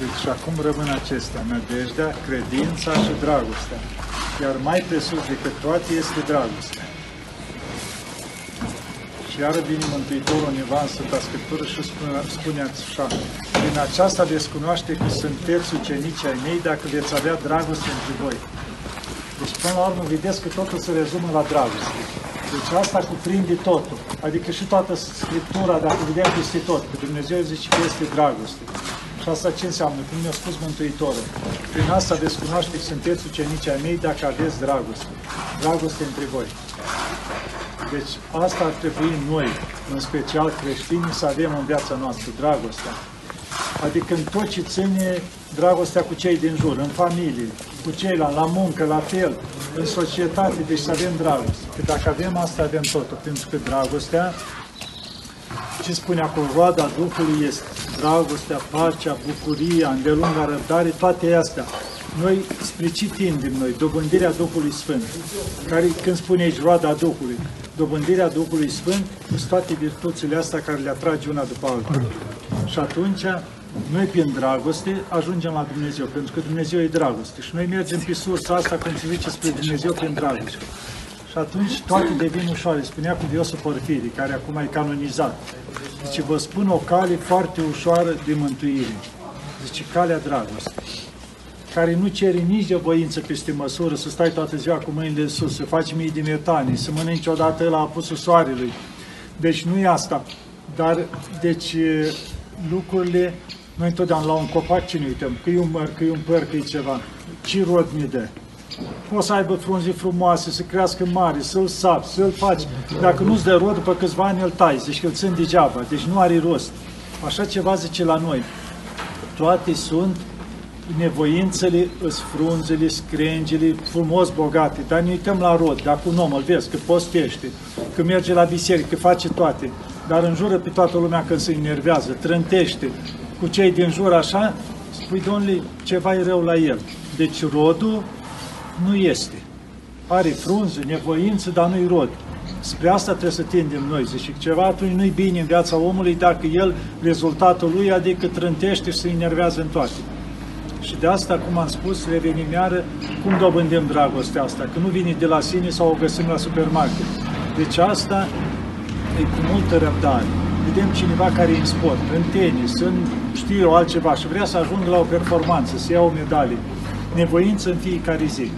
Deci și acum rămân acestea, nădejdea, credința și dragostea. Iar mai presus decât toate este dragostea. Și iară vine Mântuitorul undeva în Sfânta Scriptură și spune, spune așa, Prin aceasta veți cunoaște că sunteți ucenici ai mei dacă veți avea dragoste între voi. Deci, până la urmă, vedeți că totul se rezumă la dragoste. Deci asta cuprinde totul. Adică și toată Scriptura, dacă vedem peste tot, că Dumnezeu zice că este dragoste. Și asta ce înseamnă? Cum ne-a spus Mântuitorul. Prin asta veți cunoaște că sunteți ucenici ai mei dacă aveți dragoste. Dragoste între voi. Deci asta ar trebui noi, în special creștini, să avem în viața noastră, dragostea. Adică în tot ce ține dragostea cu cei din jur, în familie, cu ceilalți, la muncă, la fel, în societate, deci să avem dragoste. Că dacă avem asta, avem totul. Pentru că dragostea, ce spune acolo, roada Duhului este dragostea, pacea, bucuria, îndelunga răbdare, toate astea. Noi spre ce tindem noi? Dobândirea Duhului Sfânt. Care, când spune aici roada Duhului, dobândirea Duhului Sfânt sunt toate virtuțile astea care le atrage una după alta. Și atunci, noi prin dragoste ajungem la Dumnezeu, pentru că Dumnezeu e dragoste. Și noi mergem pe sursa asta, cum se zice, spre Dumnezeu prin dragoste. Și atunci toate devin ușoare. Spunea cu Viosul Porfirii, care acum e canonizat. Zice, vă spun o cale foarte ușoară de mântuire. Zice, calea dragostei care nu cere nici de voință peste măsură, să stai toată ziua cu mâinile în sus, să faci mii de metani, să mănânci odată la apusul soarelui. Deci nu e asta. Dar, deci, lucrurile, noi întotdeauna la un copac ce ne uităm, că e un măr, că e un păr, că e ceva. Ce rod ne dă? Poți să aibă frunze frumoase, să crească mari, să-l sapi, să-l faci. Dacă nu-ți dă rod, după câțiva ani îl tai, zici că îl țin degeaba, deci nu are rost. Așa ceva zice la noi. Toate sunt nevoințele, îs frunzele, screngele, frumos bogate, dar ne uităm la rod, dacă un om îl vezi, că postește, că merge la biserică, că face toate, dar înjură pe toată lumea când se enervează, trântește cu cei din jur așa, spui, domnule, ceva e rău la el. Deci rodul nu este. Are frunze, nevoință, dar nu-i rod. Spre asta trebuie să tindem noi. Zice, ceva atunci nu-i bine în viața omului dacă el, rezultatul lui, adică trântește și se enervează în toate. Și de asta, cum am spus, revenim iară, cum dobândim dragostea asta, că nu vine de la sine sau o găsim la supermarket. Deci asta e cu multă răbdare. Vedem cineva care e în sport, în tenis, în știu eu altceva și vrea să ajungă la o performanță, să ia o medalie. Nevoință în fiecare zi.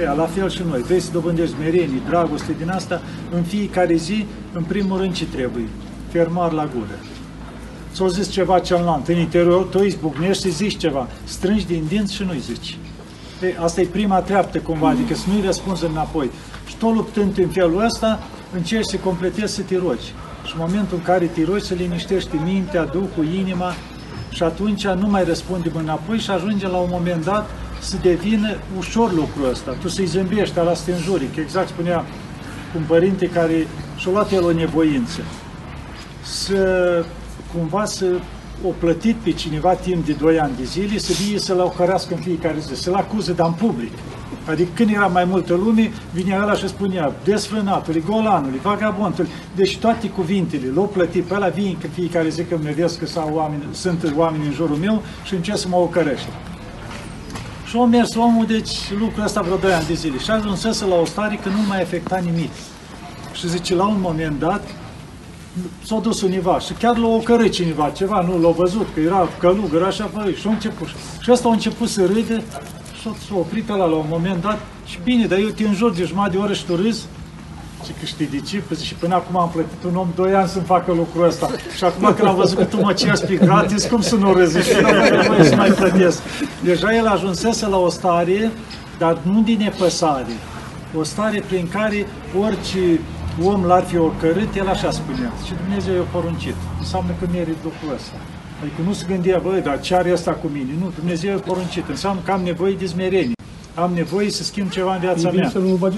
E, la fel și noi. Vrei să dobândești merenie, dragoste din asta, în fiecare zi, în primul rând ce trebuie? Fermar la gură ți-o zis ceva celălalt, în interior tu izbucnești și zici ceva, strângi din dinți și nu-i zici. E, asta e prima treaptă cumva, adică să nu-i răspunzi înapoi. Și tot luptând în felul ăsta, încerci să completezi să te rogi. Și în momentul în care te rogi, să liniștești mintea, Duhul, inima și atunci nu mai răspundem înapoi și ajunge la un moment dat să devină ușor lucrul ăsta. Tu să-i zâmbești, ala să te înjuri, că exact spunea un părinte care și-a luat el o nevoință. Să cumva să o plătit pe cineva timp de 2 ani de zile, să vie să-l ocărească în fiecare zi, să-l acuze, dar în public. Adică când era mai multă lume, vinea ăla și spunea desfrânatului, golanului, vagabondului, deci toate cuvintele l-au plătit pe ăla, vin în fiecare zi că îmi vezi că sau oameni, sunt oameni în jurul meu și încep să mă ocărește. Și a mers omul, deci lucrul ăsta vreo 2 ani de zile și ajunsese la o stare că nu mai afecta nimic. Și zice, la un moment dat, s-a dus univa și chiar l-a ocărât cineva, ceva, nu l-a văzut, că era călugăr, așa, bă, și a început. Și ăsta a început să râde și s-a oprit ăla la un moment dat și bine, dar eu te înjur de jumătate de oră și tu râzi. Și că știi de ce? Păi și până acum am plătit un om 2 ani să-mi facă lucrul ăsta. Și acum când am văzut că tu mă ceri pe gratis, cum să nu râzi? Și nu am să mai plătesc. Deja el ajunsese la o stare, dar nu din nepăsare. O stare prin care orice om l-ar fi ocărât, el așa spunea. Și Dumnezeu i-a poruncit. Înseamnă că merit lucrul ăsta. Adică nu se gândea, băi, dar ce are asta cu mine? Nu, Dumnezeu i-a poruncit. Înseamnă că am nevoie de smerenie. Am nevoie să schimb ceva în viața mea. Să nu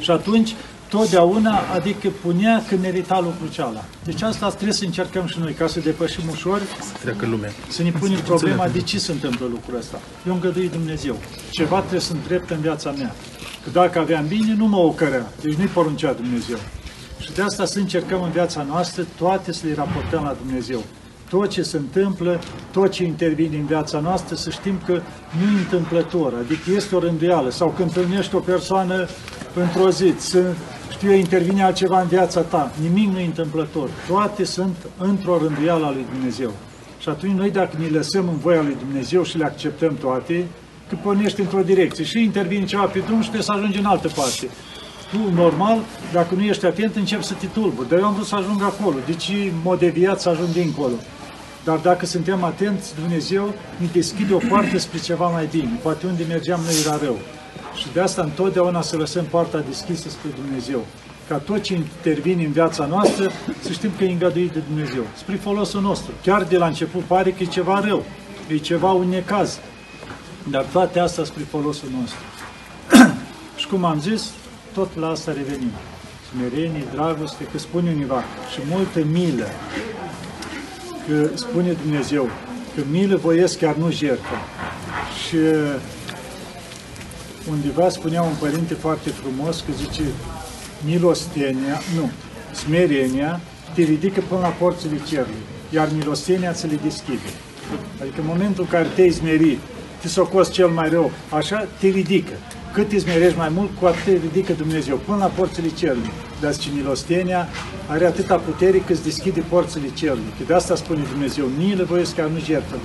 și atunci, totdeauna, adică punea că merita lucrul ceala. Deci asta trebuie să încercăm și noi, ca să depășim ușor, să treacă lumea. Să ne punem problema de ce se întâmplă lucrul ăsta. Eu îngădui Dumnezeu. Ceva trebuie să îndrept în viața mea. Că dacă aveam bine, nu mă ocărea. Deci nu-i poruncea Dumnezeu. Și de asta să încercăm în viața noastră toate să le raportăm la Dumnezeu. tot ce se întâmplă, tot ce intervine în viața noastră, să știm că nu e întâmplător, adică este o rânduială. Sau când întâlnești o persoană într-o zi, să, știu eu, intervine altceva în viața ta, nimic nu e întâmplător. Toate sunt într-o rânduială a lui Dumnezeu. Și atunci noi dacă ne lăsăm în voia lui Dumnezeu și le acceptăm toate, că pornești într-o direcție și intervine ceva pe drum și trebuie să ajungi în altă parte. Tu, normal, dacă nu ești atent, începi să te tulburi. Dar eu am vrut să ajung acolo. Deci, mă deviat să ajung dincolo. Dar dacă suntem atenți, Dumnezeu ne deschide o poartă spre ceva mai bine. Poate unde mergeam noi era rău. Și de asta întotdeauna să lăsăm poarta deschisă spre Dumnezeu. Ca tot ce intervine în viața noastră, să știm că e îngăduit de Dumnezeu. Spre folosul nostru. Chiar de la început pare că e ceva rău. E ceva un necaz. Dar toate astea spre folosul nostru. și cum am zis, tot la asta revenim. Smerenie, dragoste, că spune univa, și multă milă. Că spune Dumnezeu, că milă voiesc chiar nu jertfă. Și undeva spunea un părinte foarte frumos că zice, milostenia, nu, smerenia te ridică până la porțile cerului, iar milostenia ți le deschide. Adică în momentul în care te-ai smerit, te socoți cel mai rău, așa te ridică. Cât îți smerești mai mult, cu atât te ridică Dumnezeu, până la porțile cerului. Dar ce milostenia are atâta putere că îți deschide porțile cerului. Că de asta spune Dumnezeu, milă voiesc ca nu jertfă.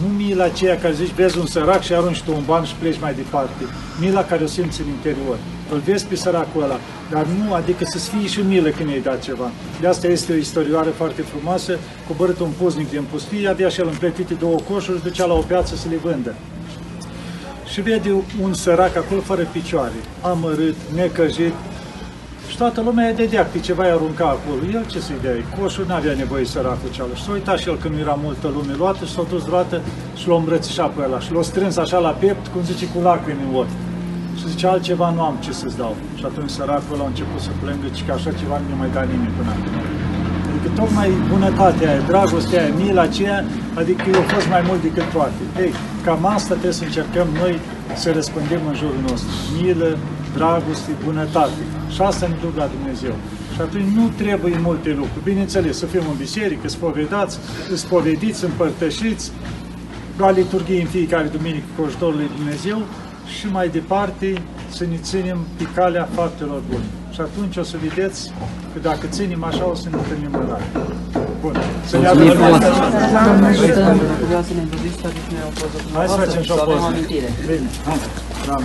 Nu mila aceea care zici, vezi un sărac și arunci tu un ban și pleci mai departe. Mila care o simți în interior. Îl vezi pe săracul ăla, dar nu, adică să-ți fie și milă când i-ai dat ceva. De asta este o istorioară foarte frumoasă, coborât un puznic din pustie, avea și el împletite două coșuri, ducea la o piață să le vândă și vede un sărac acolo fără picioare, amărât, necăjit, și toată lumea e de pe ceva i arunca acolo. El ce să-i dea? Coșul n-avea nevoie săracul cealaltă. Și s-a uitat și el când era multă lume luată și s-a dus roată și l-a îmbrățișat pe ăla. Și l-a strâns așa la piept, cum zice, cu lacrimi în ochi. Și zice, altceva nu am ce să-ți dau. Și atunci săracul a început să plângă, și că așa ceva nu mai da nimeni până acum. Adică tocmai bunătatea aia, dragostea aia, mila aceea, adică eu fost mai mult decât toate. Ei, cam asta trebuie să încercăm noi să răspândim în jurul nostru. Milă, dragoste, bunătate. Și asta ne duc la Dumnezeu. Și atunci nu trebuie multe lucruri. Bineînțeles, să fim în biserică, spovedați, spovediți, împărtășiți, la liturghie în fiecare duminică cu ajutorul lui Dumnezeu și mai departe să ne ținem pe calea faptelor bune. Și atunci o să vedeți că dacă ținem așa o să ne întâlnim în rai. Bun. Să ne avem Hai să facem și o poză. Bine. Hai. Bravo.